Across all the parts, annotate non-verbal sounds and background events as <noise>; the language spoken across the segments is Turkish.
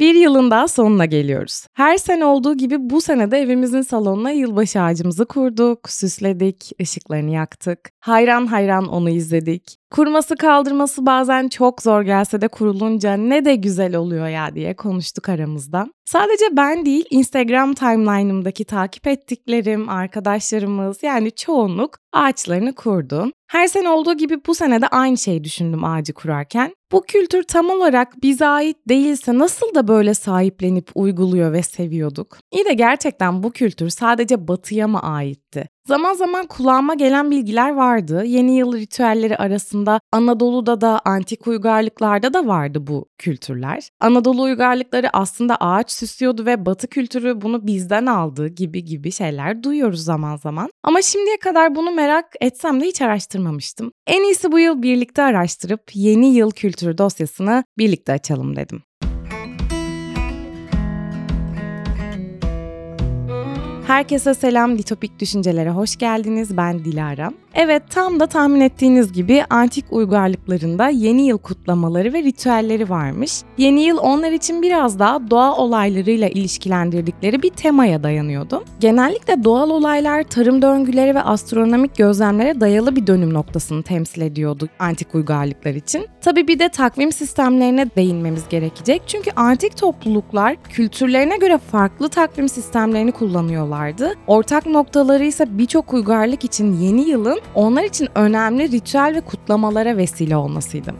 Bir yılın daha sonuna geliyoruz. Her sene olduğu gibi bu sene de evimizin salonuna yılbaşı ağacımızı kurduk, süsledik, ışıklarını yaktık. Hayran hayran onu izledik. Kurması kaldırması bazen çok zor gelse de kurulunca ne de güzel oluyor ya diye konuştuk aramızda. Sadece ben değil Instagram timeline'ımdaki takip ettiklerim, arkadaşlarımız yani çoğunluk ağaçlarını kurdu. Her sene olduğu gibi bu sene de aynı şeyi düşündüm ağacı kurarken. Bu kültür tam olarak bize ait değilse nasıl da böyle sahiplenip uyguluyor ve seviyorduk? İyi de gerçekten bu kültür sadece batıya mı aitti? Zaman zaman kulağıma gelen bilgiler vardı. Yeni yıl ritüelleri arasında Anadolu'da da antik uygarlıklarda da vardı bu kültürler. Anadolu uygarlıkları aslında ağaç süslüyordu ve Batı kültürü bunu bizden aldı gibi gibi şeyler duyuyoruz zaman zaman. Ama şimdiye kadar bunu merak etsem de hiç araştırmamıştım. En iyisi bu yıl birlikte araştırıp yeni yıl kültürü dosyasını birlikte açalım dedim. Herkese selam, Litopik Düşüncelere hoş geldiniz. Ben Dilara. Evet, tam da tahmin ettiğiniz gibi antik uygarlıklarında yeni yıl kutlamaları ve ritüelleri varmış. Yeni yıl onlar için biraz daha doğa olaylarıyla ilişkilendirdikleri bir temaya dayanıyordu. Genellikle doğal olaylar, tarım döngüleri ve astronomik gözlemlere dayalı bir dönüm noktasını temsil ediyordu antik uygarlıklar için. Tabi bir de takvim sistemlerine değinmemiz gerekecek. Çünkü antik topluluklar kültürlerine göre farklı takvim sistemlerini kullanıyorlardı. Ortak noktaları ise birçok uygarlık için yeni yılın onlar için önemli ritüel ve kutlamalara vesile olmasıydı.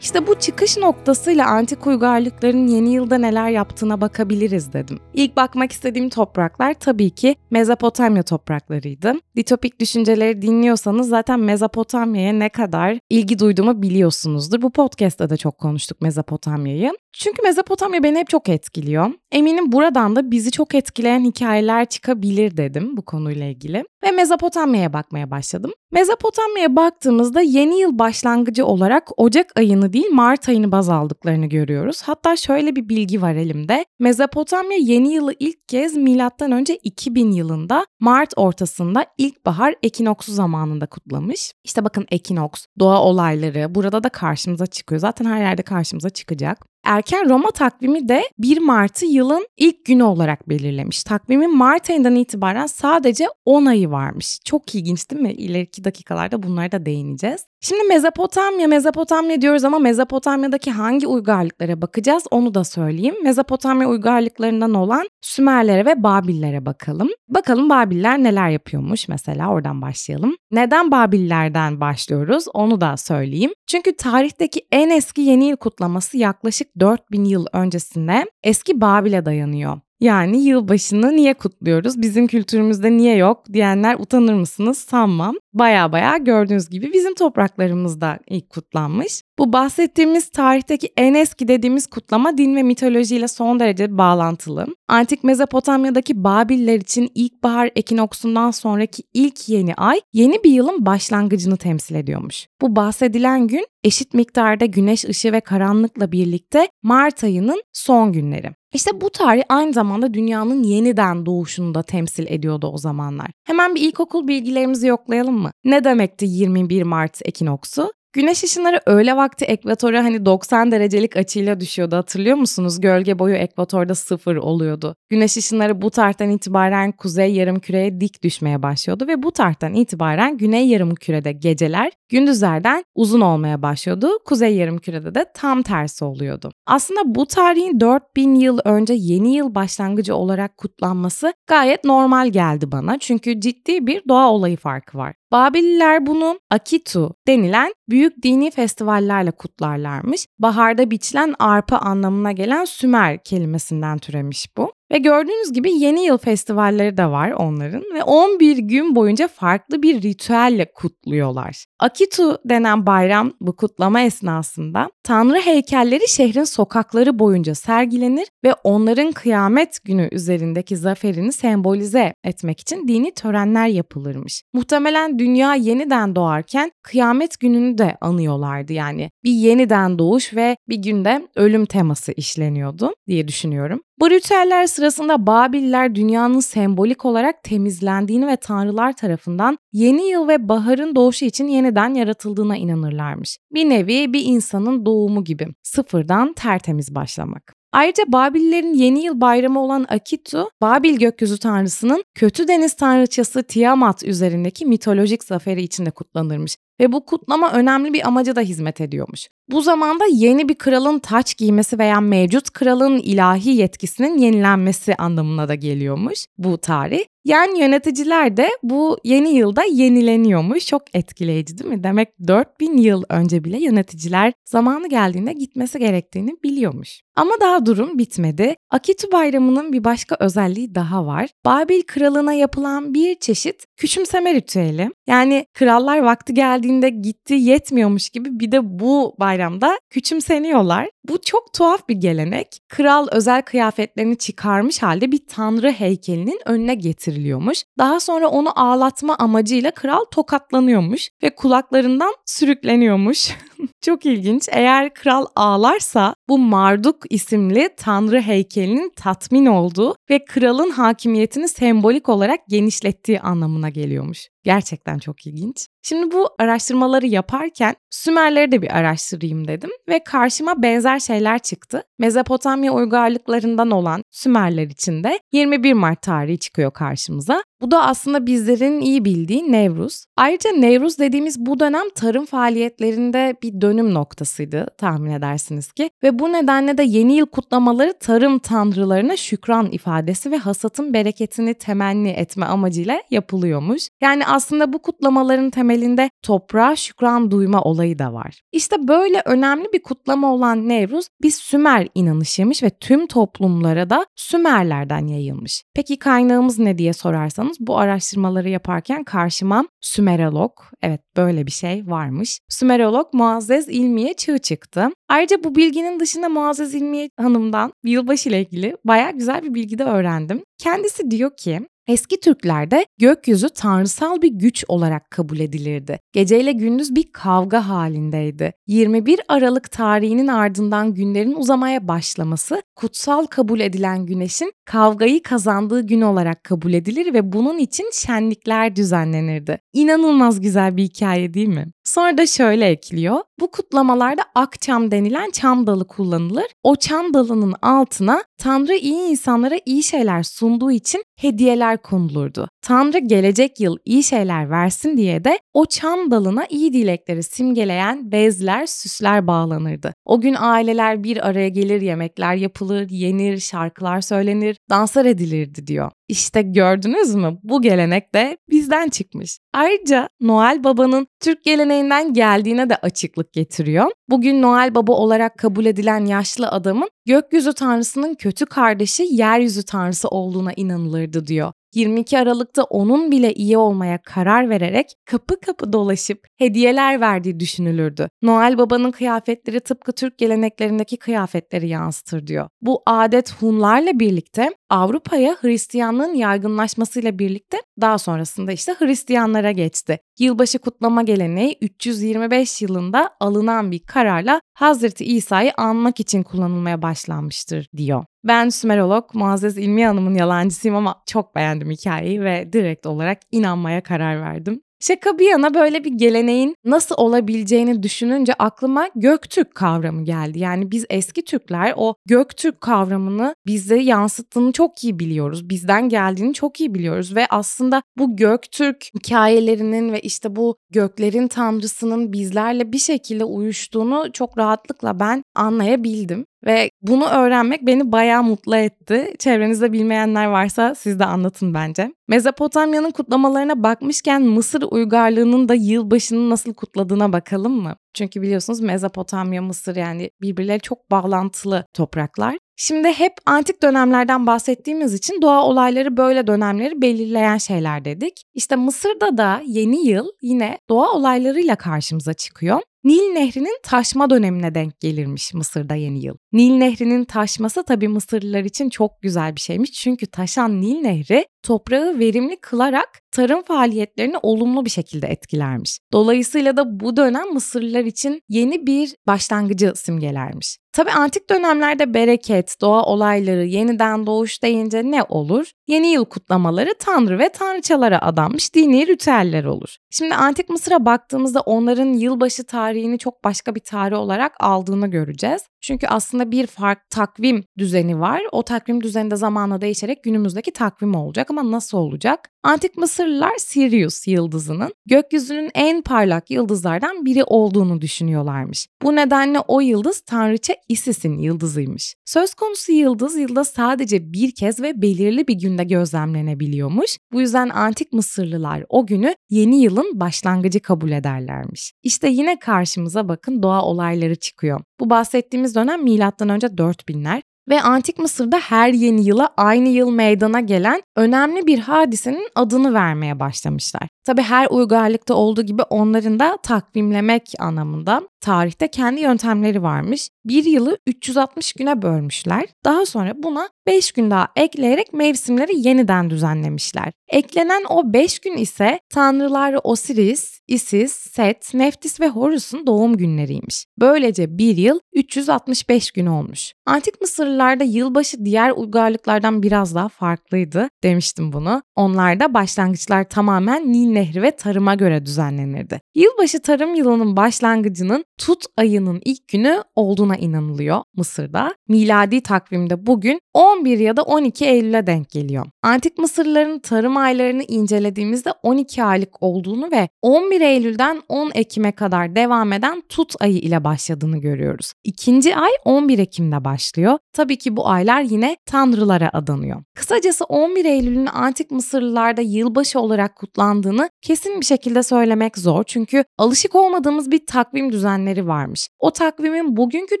İşte bu çıkış noktasıyla antik uygarlıkların yeni yılda neler yaptığına bakabiliriz dedim. İlk bakmak istediğim topraklar tabii ki Mezopotamya topraklarıydı. Ditopik düşünceleri dinliyorsanız zaten Mezopotamya'ya ne kadar ilgi duyduğumu biliyorsunuzdur. Bu podcast'ta da çok konuştuk Mezopotamya'yı. Çünkü Mezopotamya beni hep çok etkiliyor. Eminim buradan da bizi çok etkileyen hikayeler çıkabilir dedim bu konuyla ilgili. Ve Mezopotamya'ya bakmaya başladım. Mezopotamya'ya baktığımızda yeni yıl başlangıcı olarak Ocak ayını değil Mart ayını baz aldıklarını görüyoruz. Hatta şöyle bir bilgi var elimde. Mezopotamya yeni yılı ilk kez milattan önce 2000 yılında Mart ortasında ilkbahar ekinoksu zamanında kutlamış. İşte bakın ekinoks, doğa olayları burada da karşımıza çıkıyor. Zaten her yerde karşımıza çıkacak. Erken Roma takvimi de 1 Mart'ı yılın ilk günü olarak belirlemiş. Takvimin Mart ayından itibaren sadece 10 ayı varmış. Çok ilginç değil mi? İleriki dakikalarda bunlara da değineceğiz. Şimdi Mezopotamya, Mezopotamya diyoruz ama Mezopotamya'daki hangi uygarlıklara bakacağız onu da söyleyeyim. Mezopotamya uygarlıklarından olan Sümerlere ve Babillere bakalım. Bakalım Babiller neler yapıyormuş mesela oradan başlayalım. Neden Babillerden başlıyoruz onu da söyleyeyim. Çünkü tarihteki en eski yeni yıl kutlaması yaklaşık 4000 yıl öncesine eski Babil'e dayanıyor. Yani yılbaşını niye kutluyoruz? Bizim kültürümüzde niye yok diyenler utanır mısınız? Sanmam. Baya baya gördüğünüz gibi bizim topraklarımızda ilk kutlanmış. Bu bahsettiğimiz tarihteki en eski dediğimiz kutlama din ve mitolojiyle son derece bağlantılı. Antik Mezopotamya'daki Babiller için ilkbahar ekinoksundan sonraki ilk yeni ay yeni bir yılın başlangıcını temsil ediyormuş. Bu bahsedilen gün eşit miktarda güneş ışığı ve karanlıkla birlikte Mart ayının son günleri. İşte bu tarih aynı zamanda dünyanın yeniden doğuşunu da temsil ediyordu o zamanlar. Hemen bir ilkokul bilgilerimizi yoklayalım mı? Ne demekti 21 Mart ekinoksu? Güneş ışınları öğle vakti ekvatora hani 90 derecelik açıyla düşüyordu hatırlıyor musunuz? Gölge boyu ekvatorda sıfır oluyordu. Güneş ışınları bu tarihten itibaren kuzey yarım küreye dik düşmeye başlıyordu ve bu tarihten itibaren güney yarım kürede geceler gündüzlerden uzun olmaya başlıyordu. Kuzey yarım kürede de tam tersi oluyordu. Aslında bu tarihin 4000 yıl önce yeni yıl başlangıcı olarak kutlanması gayet normal geldi bana. Çünkü ciddi bir doğa olayı farkı var. Babililer bunu Akitu denilen büyük dini festivallerle kutlarlarmış. Baharda biçilen arpa anlamına gelen Sümer kelimesinden türemiş bu. Ve gördüğünüz gibi yeni yıl festivalleri de var onların ve 11 gün boyunca farklı bir ritüelle kutluyorlar. Akitu denen bayram bu kutlama esnasında tanrı heykelleri şehrin sokakları boyunca sergilenir ve onların kıyamet günü üzerindeki zaferini sembolize etmek için dini törenler yapılırmış. Muhtemelen dünya yeniden doğarken kıyamet gününü de anıyorlardı yani. Bir yeniden doğuş ve bir günde ölüm teması işleniyordu diye düşünüyorum. Bu ritüeller sırasında Babiller dünyanın sembolik olarak temizlendiğini ve tanrılar tarafından yeni yıl ve baharın doğuşu için yeniden yaratıldığına inanırlarmış. Bir nevi bir insanın doğumu gibi sıfırdan tertemiz başlamak. Ayrıca Babillerin yeni yıl bayramı olan Akitu, Babil gökyüzü tanrısının kötü deniz tanrıçası Tiamat üzerindeki mitolojik zaferi içinde kutlanırmış ve bu kutlama önemli bir amaca da hizmet ediyormuş. Bu zamanda yeni bir kralın taç giymesi veya mevcut kralın ilahi yetkisinin yenilenmesi anlamına da geliyormuş bu tarih. Yani yöneticiler de bu yeni yılda yenileniyormuş. Çok etkileyici değil mi? Demek 4000 yıl önce bile yöneticiler zamanı geldiğinde gitmesi gerektiğini biliyormuş. Ama daha durum bitmedi. Akitu Bayramı'nın bir başka özelliği daha var. Babil kralına yapılan bir çeşit küçümseme ritüeli. Yani krallar vakti geldiğinde gitti yetmiyormuş gibi bir de bu bayramda küçümseniyorlar. Bu çok tuhaf bir gelenek. Kral özel kıyafetlerini çıkarmış halde bir tanrı heykelinin önüne getiriliyormuş. Daha sonra onu ağlatma amacıyla kral tokatlanıyormuş ve kulaklarından sürükleniyormuş. <laughs> Çok ilginç. Eğer kral ağlarsa bu Marduk isimli tanrı heykelinin tatmin olduğu ve kralın hakimiyetini sembolik olarak genişlettiği anlamına geliyormuş. Gerçekten çok ilginç. Şimdi bu araştırmaları yaparken Sümerleri de bir araştırayım dedim ve karşıma benzer şeyler çıktı. Mezopotamya uygarlıklarından olan Sümerler için de 21 Mart tarihi çıkıyor karşımıza. Bu da aslında bizlerin iyi bildiği Nevruz. Ayrıca Nevruz dediğimiz bu dönem tarım faaliyetlerinde bir dönüm noktasıydı tahmin edersiniz ki. Ve bu nedenle de yeni yıl kutlamaları tarım tanrılarına şükran ifadesi ve hasatın bereketini temenni etme amacıyla yapılıyormuş. Yani aslında bu kutlamaların temelinde toprağa şükran duyma olayı da var. İşte böyle önemli bir kutlama olan Nevruz bir Sümer inanışıymış ve tüm toplumlara da Sümerlerden yayılmış. Peki kaynağımız ne diye sorarsanız bu araştırmaları yaparken karşıma Sümerolog, evet böyle bir şey varmış. Sümerolog Muazzez İlmiye Çığ çıktı. Ayrıca bu bilginin dışında Muazzez İlmiye Hanım'dan yılbaşı ile ilgili baya güzel bir bilgi de öğrendim. Kendisi diyor ki Eski Türklerde gökyüzü tanrısal bir güç olarak kabul edilirdi. Geceyle gündüz bir kavga halindeydi. 21 Aralık tarihinin ardından günlerin uzamaya başlaması kutsal kabul edilen güneşin kavgayı kazandığı gün olarak kabul edilir ve bunun için şenlikler düzenlenirdi. İnanılmaz güzel bir hikaye değil mi? Sonra da şöyle ekliyor. Bu kutlamalarda akçam denilen çam dalı kullanılır. O çam dalının altına Tanrı iyi insanlara iyi şeyler sunduğu için hediyeler konulurdu. Tanrı gelecek yıl iyi şeyler versin diye de o çam dalına iyi dilekleri simgeleyen bezler, süsler bağlanırdı. O gün aileler bir araya gelir, yemekler yapılır, yenir, şarkılar söylenir, danslar edilirdi diyor. İşte gördünüz mü? Bu gelenek de bizden çıkmış. Ayrıca Noel Baba'nın Türk geleneğinden geldiğine de açıklık getiriyor. Bugün Noel Baba olarak kabul edilen yaşlı adamın gökyüzü tanrısının kötü kardeşi yeryüzü tanrısı olduğuna inanılırdı diyor. 22 Aralık'ta onun bile iyi olmaya karar vererek kapı kapı dolaşıp hediyeler verdiği düşünülürdü. Noel Baba'nın kıyafetleri tıpkı Türk geleneklerindeki kıyafetleri yansıtır diyor. Bu adet Hunlarla birlikte Avrupa'ya Hristiyanlığın yaygınlaşmasıyla birlikte daha sonrasında işte Hristiyanlara geçti. Yılbaşı kutlama geleneği 325 yılında alınan bir kararla Hazreti İsa'yı anmak için kullanılmaya başlanmıştır diyor. Ben Sümerolog Muazzez İlmi Hanım'ın yalancısıyım ama çok beğendim hikayeyi ve direkt olarak inanmaya karar verdim. Şaka bir yana böyle bir geleneğin nasıl olabileceğini düşününce aklıma Göktürk kavramı geldi. Yani biz eski Türkler o Göktürk kavramını bize yansıttığını çok iyi biliyoruz. Bizden geldiğini çok iyi biliyoruz ve aslında bu Göktürk hikayelerinin ve işte bu göklerin tanrısının bizlerle bir şekilde uyuştuğunu çok rahatlıkla ben anlayabildim. Ve bunu öğrenmek beni bayağı mutlu etti. Çevrenizde bilmeyenler varsa siz de anlatın bence. Mezopotamya'nın kutlamalarına bakmışken Mısır uygarlığının da yılbaşını nasıl kutladığına bakalım mı? Çünkü biliyorsunuz Mezopotamya, Mısır yani birbirleri çok bağlantılı topraklar. Şimdi hep antik dönemlerden bahsettiğimiz için doğa olayları böyle dönemleri belirleyen şeyler dedik. İşte Mısır'da da yeni yıl yine doğa olaylarıyla karşımıza çıkıyor. Nil Nehri'nin taşma dönemine denk gelirmiş Mısır'da yeni yıl. Nil Nehri'nin taşması tabii Mısırlılar için çok güzel bir şeymiş. Çünkü taşan Nil Nehri toprağı verimli kılarak tarım faaliyetlerini olumlu bir şekilde etkilermiş. Dolayısıyla da bu dönem Mısırlılar için yeni bir başlangıcı simgelermiş. Tabi antik dönemlerde bereket, doğa olayları, yeniden doğuş deyince ne olur? Yeni yıl kutlamaları tanrı ve tanrıçalara adanmış dini ritüeller olur. Şimdi antik Mısır'a baktığımızda onların yılbaşı tarihini çok başka bir tarih olarak aldığını göreceğiz. Çünkü aslında bir fark takvim düzeni var. O takvim düzeni de zamanla değişerek günümüzdeki takvim olacak ama nasıl olacak? Antik Mısırlılar Sirius yıldızının gökyüzünün en parlak yıldızlardan biri olduğunu düşünüyorlarmış. Bu nedenle o yıldız tanrıça Isis'in yıldızıymış. Söz konusu yıldız yılda sadece bir kez ve belirli bir günde gözlemlenebiliyormuş. Bu yüzden antik Mısırlılar o günü yeni yılın başlangıcı kabul ederlermiş. İşte yine karşımıza bakın doğa olayları çıkıyor. Bu bahsettiğimiz dönem milattan önce 4000'ler ve Antik Mısır'da her yeni yıla aynı yıl meydana gelen önemli bir hadisenin adını vermeye başlamışlar. Tabi her uygarlıkta olduğu gibi onların da takvimlemek anlamında tarihte kendi yöntemleri varmış. Bir yılı 360 güne bölmüşler. Daha sonra buna 5 gün daha ekleyerek mevsimleri yeniden düzenlemişler. Eklenen o 5 gün ise tanrılar Osiris, Isis, Set, Neftis ve Horus'un doğum günleriymiş. Böylece bir yıl 365 gün olmuş. Antik Mısırlılarda yılbaşı diğer uygarlıklardan biraz daha farklıydı. Demiştim bunu. Onlarda başlangıçlar tamamen Nil Nehri ve tarıma göre düzenlenirdi. Yılbaşı tarım yılının başlangıcının Tut ayının ilk günü olduğuna inanılıyor Mısır'da. Miladi takvimde bugün 11 ya da 12 Eylül'e denk geliyor. Antik Mısırlıların tarım aylarını incelediğimizde 12 aylık olduğunu ve 11 Eylül'den 10 Ekim'e kadar devam eden Tut ayı ile başladığını görüyoruz. İkinci ay 11 Ekim'de başlıyor. Tabii ki bu aylar yine tanrılara adanıyor. Kısacası 11 Eylül'ün Antik Mısırlılarda yılbaşı olarak kutlandığını kesin bir şekilde söylemek zor. Çünkü alışık olmadığımız bir takvim düzenleri varmış. O takvimin bugünkü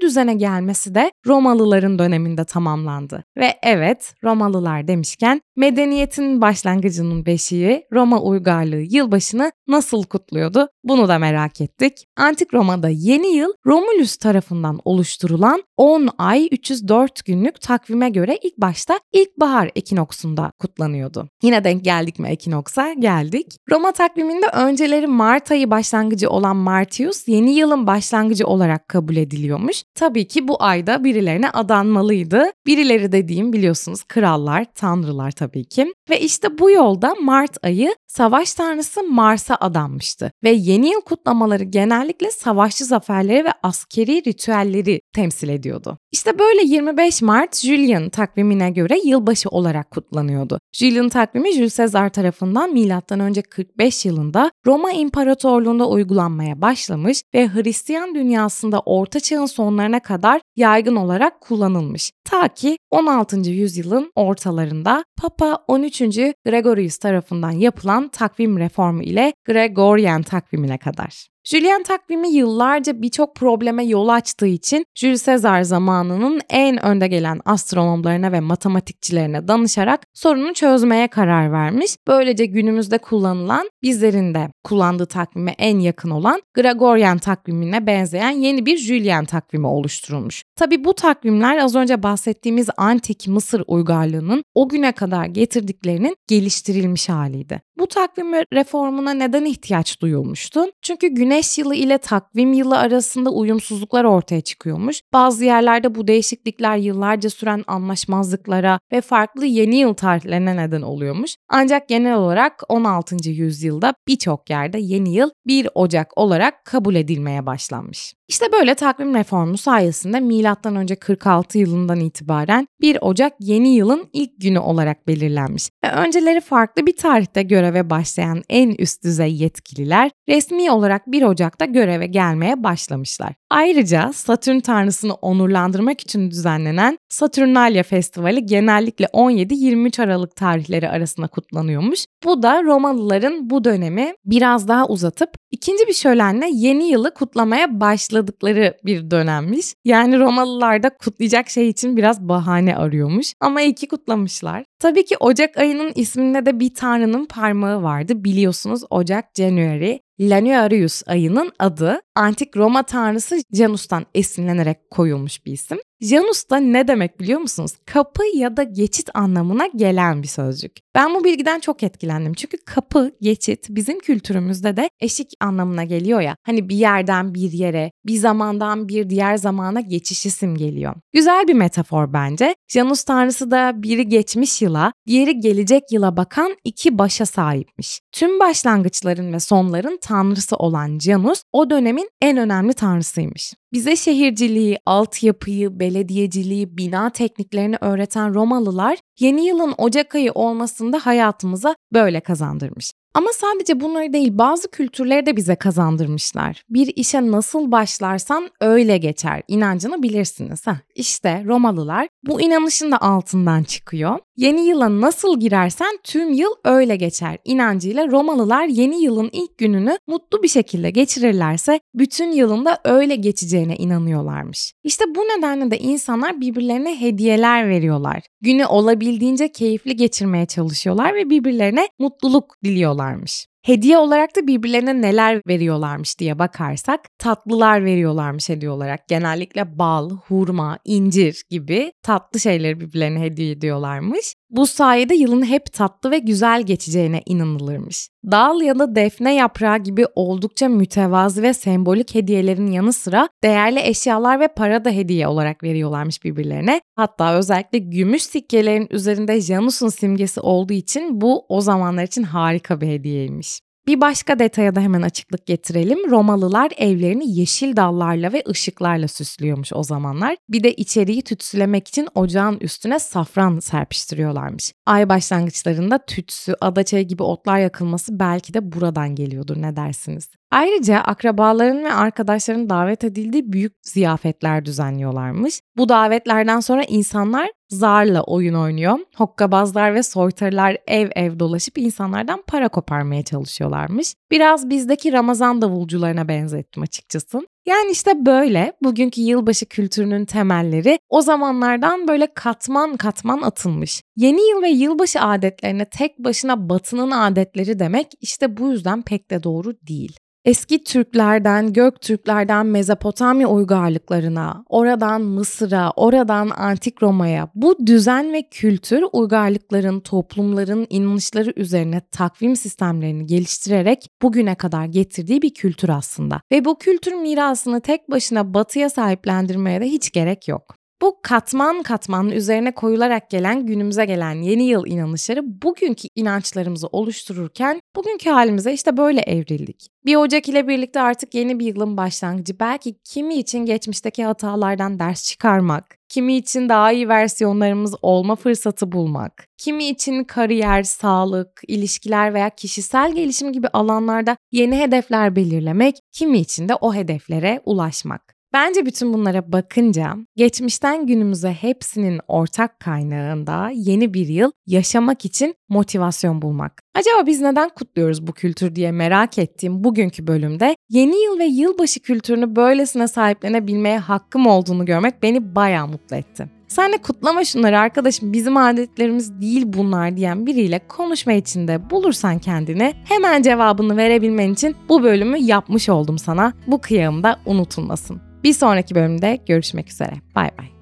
düzene gelmesi de Romalıların döneminde tamamlandı. Ve evet Romalılar demişken medeniyetin başlangıcının beşiği Roma uygarlığı yılbaşını nasıl kutluyordu? Bunu da merak ettik. Antik Roma'da yeni yıl Romulus tarafından oluşturulan 10 ay 304 günlük takvime göre ilk başta ilkbahar ekinoksunda kutlanıyordu. Yine denk geldik mi ekinoksa? Geldik. Roma takviminde önceleri Mart ayı başlangıcı olan Martius yeni yılın başlangıcı olarak kabul ediliyormuş. Tabii ki bu ayda birilerine adanmalıydı. Birileri dediğim biliyorsunuz krallar, tanrılar tabii ki. Ve işte bu yolda Mart ayı savaş tanrısı Mars'a adanmıştı. Ve yeni yıl kutlamaları genellikle savaşçı zaferleri ve askeri ritüelleri temsil ediyordu. İşte böyle 25 Mart Julian takvimine göre yılbaşı olarak kutlanıyordu. Julian takvimi Jules Caesar tarafından M.Ö. 45 yılında Roma İmparatorluğu'nda uygulanmaya başlamış ve Hristiyan dünyasında Orta Çağ'ın sonlarına kadar yaygın olarak kullanılmış. Ta ki 16. yüzyılın ortalarında Papa 13. Gregorius tarafından yapılan takvim reformu ile Gregorian takvimine kadar. Julian takvimi yıllarca birçok probleme yol açtığı için Jules Caesar zamanının en önde gelen astronomlarına ve matematikçilerine danışarak sorunu çözmeye karar vermiş. Böylece günümüzde kullanılan bizlerin de kullandığı takvime en yakın olan Gregorian takvimine benzeyen yeni bir Julian takvimi oluşturulmuş. Tabi bu takvimler az önce bahsettiğimiz antik Mısır uygarlığının o güne kadar getirdiklerinin geliştirilmiş haliydi. Bu takvim reformuna neden ihtiyaç duyulmuştu? Çünkü güneş yılı ile takvim yılı arasında uyumsuzluklar ortaya çıkıyormuş. Bazı yerlerde bu değişiklikler yıllarca süren anlaşmazlıklara ve farklı yeni yıl tarihlerine neden oluyormuş. Ancak genel olarak 16. yüzyılda birçok yerde yeni yıl 1 Ocak olarak kabul edilmeye başlanmış. İşte böyle takvim reformu sayesinde M.Ö. 46 yılından itibaren 1 Ocak yeni yılın ilk günü olarak belirlenmiş. Ve önceleri farklı bir tarihte göreve başlayan en üst düzey yetkililer resmi olarak 1 Ocak'ta göreve gelmeye başlamışlar. Ayrıca Satürn tanrısını onurlandırmak için düzenlenen Saturnalia Festivali genellikle 17-23 Aralık tarihleri arasında kutlanıyormuş. Bu da Romalıların bu dönemi biraz daha uzatıp ikinci bir şölenle yeni yılı kutlamaya başladıkları bir dönemmiş. Yani Romalılar da kutlayacak şey için biraz bahane arıyormuş ama iyi ki kutlamışlar. Tabii ki Ocak ayının isminde de bir tanrının parmağı vardı. Biliyorsunuz Ocak January. Januarius ayının adı antik Roma tanrısı Janus'tan esinlenerek koyulmuş bir isim. Janus da ne demek biliyor musunuz? Kapı ya da geçit anlamına gelen bir sözcük. Ben bu bilgiden çok etkilendim. Çünkü kapı, geçit bizim kültürümüzde de eşik anlamına geliyor ya. Hani bir yerden bir yere, bir zamandan bir diğer zamana geçiş isim geliyor. Güzel bir metafor bence. Janus tanrısı da biri geçmiş yıla, diğeri gelecek yıla bakan iki başa sahipmiş. Tüm başlangıçların ve sonların tanrısı olan Janus o dönemin en önemli tanrısıymış. Bize şehirciliği, altyapıyı, belediyeciliği, bina tekniklerini öğreten Romalılar yeni yılın Ocak ayı olmasında hayatımıza böyle kazandırmış. Ama sadece bunları değil bazı kültürleri de bize kazandırmışlar. Bir işe nasıl başlarsan öyle geçer inancını bilirsiniz. Heh, işte Romalılar bu inanışın da altından çıkıyor. Yeni yıla nasıl girersen tüm yıl öyle geçer inancıyla Romalılar yeni yılın ilk gününü mutlu bir şekilde geçirirlerse bütün yılın da öyle geçeceğine inanıyorlarmış. İşte bu nedenle de insanlar birbirlerine hediyeler veriyorlar. Günü olabildiğince keyifli geçirmeye çalışıyorlar ve birbirlerine mutluluk diliyorlarmış. Hediye olarak da birbirlerine neler veriyorlarmış diye bakarsak tatlılar veriyorlarmış hediye olarak. Genellikle bal, hurma, incir gibi tatlı şeyleri birbirlerine hediye ediyorlarmış. Bu sayede yılın hep tatlı ve güzel geçeceğine inanılırmış. Dal ya da defne yaprağı gibi oldukça mütevazı ve sembolik hediyelerin yanı sıra değerli eşyalar ve para da hediye olarak veriyorlarmış birbirlerine. Hatta özellikle gümüş sikkelerin üzerinde Janus'un simgesi olduğu için bu o zamanlar için harika bir hediyeymiş. Bir başka detaya da hemen açıklık getirelim. Romalılar evlerini yeşil dallarla ve ışıklarla süslüyormuş o zamanlar. Bir de içeriği tütsülemek için ocağın üstüne safran serpiştiriyorlarmış. Ay başlangıçlarında tütsü, adaçayı gibi otlar yakılması belki de buradan geliyordur ne dersiniz? Ayrıca akrabaların ve arkadaşların davet edildiği büyük ziyafetler düzenliyorlarmış. Bu davetlerden sonra insanlar zarla oyun oynuyor. Hokkabazlar ve soytarılar ev ev dolaşıp insanlardan para koparmaya çalışıyorlarmış. Biraz bizdeki Ramazan davulcularına benzettim açıkçası. Yani işte böyle bugünkü yılbaşı kültürünün temelleri o zamanlardan böyle katman katman atılmış. Yeni yıl ve yılbaşı adetlerine tek başına batının adetleri demek işte bu yüzden pek de doğru değil. Eski Türklerden, Göktürklerden Mezopotamya uygarlıklarına, oradan Mısır'a, oradan Antik Roma'ya bu düzen ve kültür uygarlıkların, toplumların inanışları üzerine takvim sistemlerini geliştirerek bugüne kadar getirdiği bir kültür aslında. Ve bu kültür mirasını tek başına batıya sahiplendirmeye de hiç gerek yok. Bu katman katman üzerine koyularak gelen günümüze gelen yeni yıl inanışları bugünkü inançlarımızı oluştururken bugünkü halimize işte böyle evrildik. Bir Ocak ile birlikte artık yeni bir yılın başlangıcı belki kimi için geçmişteki hatalardan ders çıkarmak, kimi için daha iyi versiyonlarımız olma fırsatı bulmak, kimi için kariyer, sağlık, ilişkiler veya kişisel gelişim gibi alanlarda yeni hedefler belirlemek, kimi için de o hedeflere ulaşmak. Bence bütün bunlara bakınca geçmişten günümüze hepsinin ortak kaynağında yeni bir yıl yaşamak için motivasyon bulmak. Acaba biz neden kutluyoruz bu kültür diye merak ettiğim bugünkü bölümde yeni yıl ve yılbaşı kültürünü böylesine sahiplenebilmeye hakkım olduğunu görmek beni bayağı mutlu etti. Sen de kutlama şunları arkadaşım bizim adetlerimiz değil bunlar diyen biriyle konuşma içinde bulursan kendini hemen cevabını verebilmen için bu bölümü yapmış oldum sana. Bu kıyağım da unutulmasın. Bir sonraki bölümde görüşmek üzere. Bay bay.